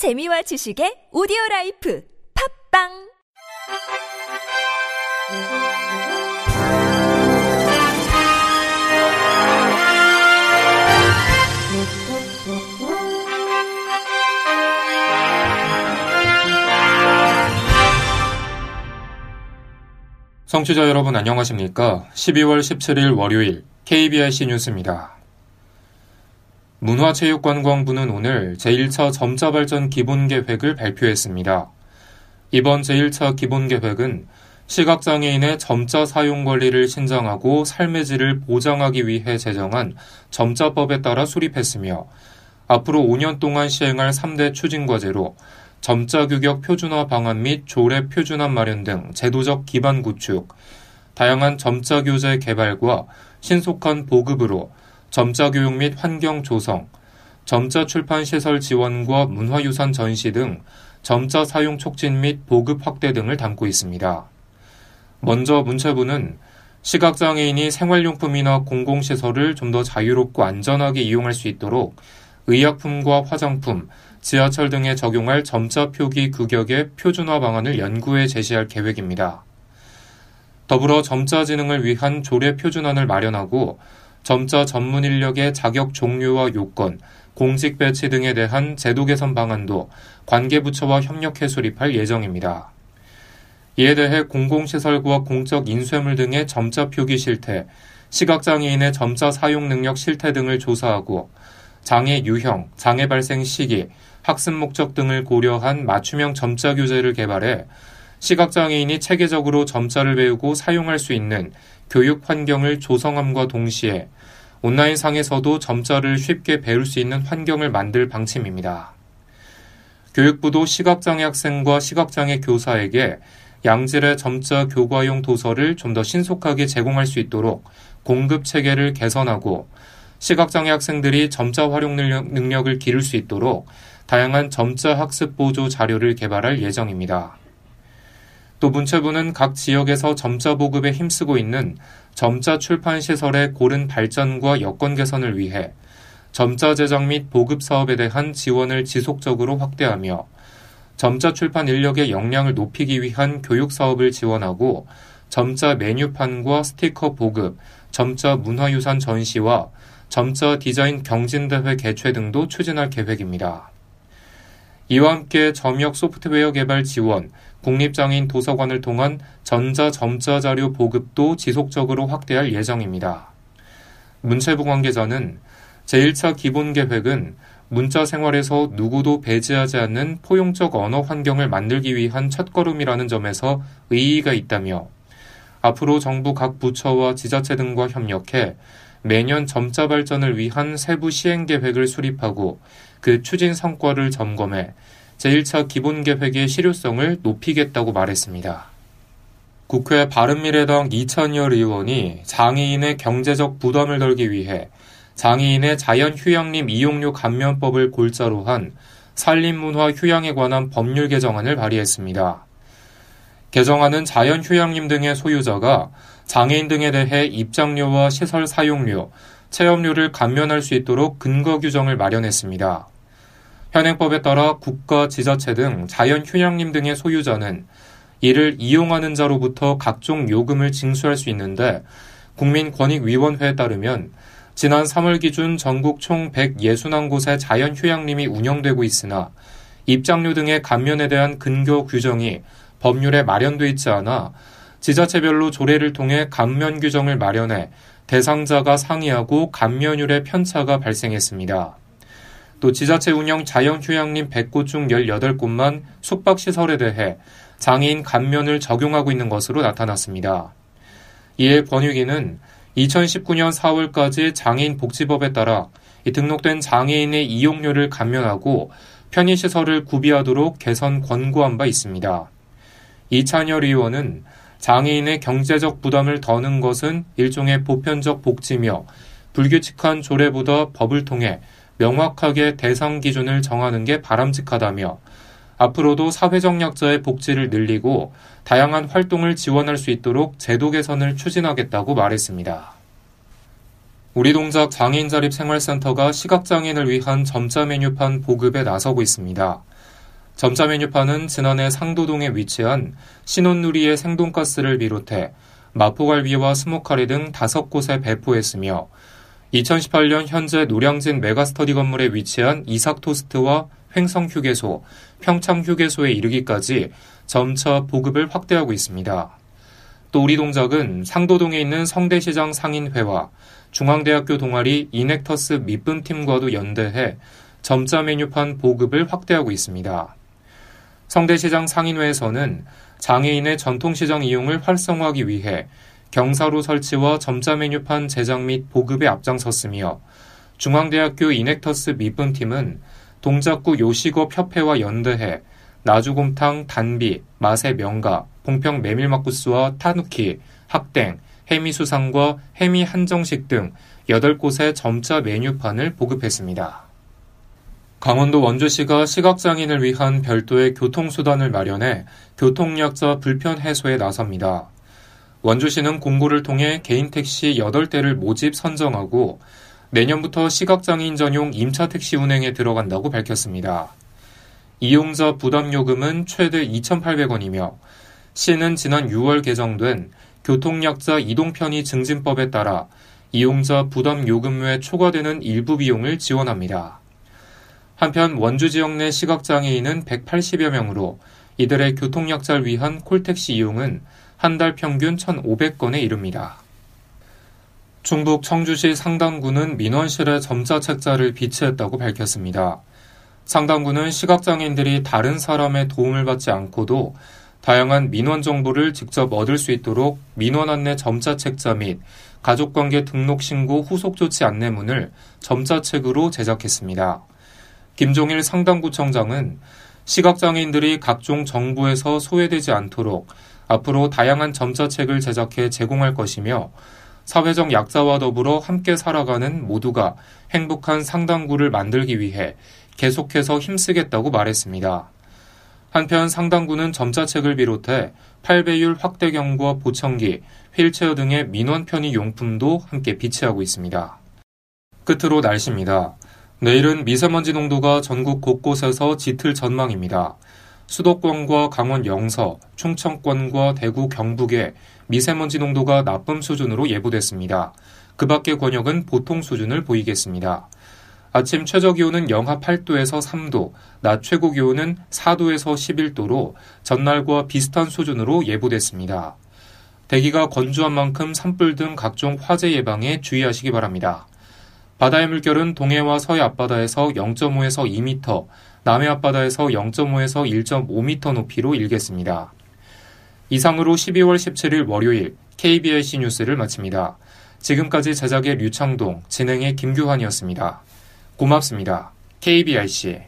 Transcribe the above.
재미와 지식의 오디오 라이프 팝빵 청취자 여러분 안녕하십니까? 12월 17일 월요일 KBIC 뉴스입니다. 문화체육관광부는 오늘 제1차 점자발전 기본계획을 발표했습니다. 이번 제1차 기본계획은 시각장애인의 점자 사용 권리를 신장하고 삶의 질을 보장하기 위해 제정한 점자법에 따라 수립했으며 앞으로 5년 동안 시행할 3대 추진과제로 점자 규격 표준화 방안 및 조례 표준안 마련 등 제도적 기반 구축, 다양한 점자 교재 개발과 신속한 보급으로 점자 교육 및 환경 조성, 점자 출판 시설 지원과 문화유산 전시 등 점자 사용 촉진 및 보급 확대 등을 담고 있습니다. 먼저 문체부는 시각장애인이 생활용품이나 공공시설을 좀 더 자유롭고 안전하게 이용할 수 있도록 의약품과 화장품, 지하철 등에 적용할 점자 표기 규격의 표준화 방안을 연구해 제시할 계획입니다. 더불어 점자지능을 위한 조례 표준안을 마련하고 점자 전문 인력의 자격 종류와 요건, 공직 배치 등에 대한 제도 개선 방안도 관계 부처와 협력해 수립할 예정입니다. 이에 대해 공공시설과 공적 인쇄물 등의 점자 표기 실태, 시각장애인의 점자 사용 능력 실태 등을 조사하고 장애 유형, 장애 발생 시기, 학습 목적 등을 고려한 맞춤형 점자 교재를 개발해 시각장애인이 체계적으로 점자를 배우고 사용할 수 있는 교육 환경을 조성함과 동시에 온라인상에서도 점자를 쉽게 배울 수 있는 환경을 만들 방침입니다. 교육부도 시각장애 학생과 시각장애 교사에게 양질의 점자 교과용 도서를 좀 더 신속하게 제공할 수 있도록 공급 체계를 개선하고 시각장애 학생들이 점자 활용 능력을 기를 수 있도록 다양한 점자 학습 보조 자료를 개발할 예정입니다. 또 문체부는 각 지역에서 점자 보급에 힘쓰고 있는 점자 출판 시설의 고른 발전과 여건 개선을 위해 점자 제작 및 보급 사업에 대한 지원을 지속적으로 확대하며 점자 출판 인력의 역량을 높이기 위한 교육 사업을 지원하고 점자 메뉴판과 스티커 보급, 점자 문화유산 전시와 점자 디자인 경진대회 개최 등도 추진할 계획입니다. 이와 함께 점역 소프트웨어 개발 지원, 국립장애인 도서관을 통한 전자 점자 자료 보급도 지속적으로 확대할 예정입니다. 문체부 관계자는 제1차 기본 계획은 문자 생활에서 누구도 배제하지 않는 포용적 언어 환경을 만들기 위한 첫걸음이라는 점에서 의의가 있다며 앞으로 정부 각 부처와 지자체 등과 협력해 매년 점자 발전을 위한 세부 시행 계획을 수립하고 그 추진 성과를 점검해 제1차 기본계획의 실효성을 높이겠다고 말했습니다. 국회 바른미래당 이찬열 의원이 장애인의 경제적 부담을 덜기 위해 장애인의 자연휴양림 이용료 감면법을 골자로 한 산림문화 휴양에 관한 법률 개정안을 발의했습니다. 개정안은 자연휴양림 등의 소유자가 장애인 등에 대해 입장료와 시설 사용료, 체험료를 감면할 수 있도록 근거 규정을 마련했습니다. 현행법에 따라 국가, 지자체 등 자연 휴양림 등의 소유자는 이를 이용하는 자로부터 각종 요금을 징수할 수 있는데 국민권익위원회에 따르면 지난 3월 기준 전국 총 161곳의 자연 휴양림이 운영되고 있으나 입장료 등의 감면에 대한 근거 규정이 법률에 마련돼 있지 않아 지자체별로 조례를 통해 감면 규정을 마련해 대상자가 상이하고 감면율의 편차가 발생했습니다. 또 지자체 운영 자연휴양림 100곳 중 18곳만 숙박시설에 대해 장애인 감면을 적용하고 있는 것으로 나타났습니다. 이에 권유기는 2019년 4월까지 장애인 복지법에 따라 등록된 장애인의 이용료를 감면하고 편의시설을 구비하도록 개선 권고한 바 있습니다. 이찬열 의원은 장애인의 경제적 부담을 더는 것은 일종의 보편적 복지며 불규칙한 조례보다 법을 통해 명확하게 대상 기준을 정하는 게 바람직하다며 앞으로도 사회적 약자의 복지를 늘리고 다양한 활동을 지원할 수 있도록 제도 개선을 추진하겠다고 말했습니다. 우리 동작 장애인 자립 생활센터가 시각장애인을 위한 점자 메뉴판 보급에 나서고 있습니다. 점자 메뉴판은 지난해 상도동에 위치한 신혼누리의 생돈가스를 비롯해 마포갈비와 스모카리 등 다섯 곳에 배포했으며 2018년 현재 노량진 메가스터디 건물에 위치한 이삭토스트와 횡성휴게소, 평창휴게소에 이르기까지 점차 보급을 확대하고 있습니다. 또 우리 동작은 상도동에 있는 성대시장 상인회와 중앙대학교 동아리 이넥터스 밑분팀과도 연대해 점자 메뉴판 보급을 확대하고 있습니다. 성대시장 상인회에서는 장애인의 전통시장 이용을 활성화하기 위해 경사로 설치와 점자 메뉴판 제작 및 보급에 앞장섰으며 중앙대학교 이넥터스 밑분팀은 동작구 요식업 협회와 연대해 나주곰탕, 단비, 맛의 명가, 봉평 메밀막국수와 타누키, 학땡, 해미수상과 해미 한정식 등 8곳의 점자 메뉴판을 보급했습니다. 강원도 원주시가 시각장애인을 위한 별도의 교통수단을 마련해 교통약자 불편 해소에 나섭니다. 원주시는 공고를 통해 개인 택시 8대를 모집 선정하고 내년부터 시각장애인 전용 임차 택시 운행에 들어간다고 밝혔습니다. 이용자 부담요금은 최대 2,800원이며 시는 지난 6월 개정된 교통약자 이동편의 증진법에 따라 이용자 부담요금 외 초과되는 일부 비용을 지원합니다. 한편 원주 지역 내 시각장애인은 180여 명으로 이들의 교통약자를 위한 콜택시 이용은 한 달 평균 1,500건에 이릅니다. 충북 청주시 상당구는 민원실에 점자 책자를 비치했다고 밝혔습니다. 상당구는 시각장애인들이 다른 사람의 도움을 받지 않고도 다양한 민원 정보를 직접 얻을 수 있도록 민원 안내 점자 책자 및 가족관계 등록 신고 후속 조치 안내문을 점자 책으로 제작했습니다. 김종일 상당구청장은 시각장애인들이 각종 정보에서 소외되지 않도록 앞으로 다양한 점자책을 제작해 제공할 것이며 사회적 약자와 더불어 함께 살아가는 모두가 행복한 상당구를 만들기 위해 계속해서 힘쓰겠다고 말했습니다. 한편 상당구는 점자책을 비롯해 8배율 확대경과 보청기, 휠체어 등의 민원 편의 용품도 함께 비치하고 있습니다. 끝으로 날씨입니다. 내일은 미세먼지 농도가 전국 곳곳에서 짙을 전망입니다. 수도권과 강원 영서, 충청권과 대구 경북에 미세먼지 농도가 나쁨 수준으로 예보됐습니다. 그 밖의 권역은 보통 수준을 보이겠습니다. 아침 최저 기온은 영하 8도에서 3도, 낮 최고 기온은 4도에서 11도로 전날과 비슷한 수준으로 예보됐습니다. 대기가 건조한 만큼 산불 등 각종 화재 예방에 주의하시기 바랍니다. 바다의 물결은 동해와 서해 앞바다에서 0.5에서 2m, 남해 앞바다에서 0.5에서 1.5m 높이로 일겠습니다. 이상으로 12월 17일 월요일 KBIC 뉴스를 마칩니다. 지금까지 제작의 류창동, 진행의 김규환이었습니다. 고맙습니다. KBIC.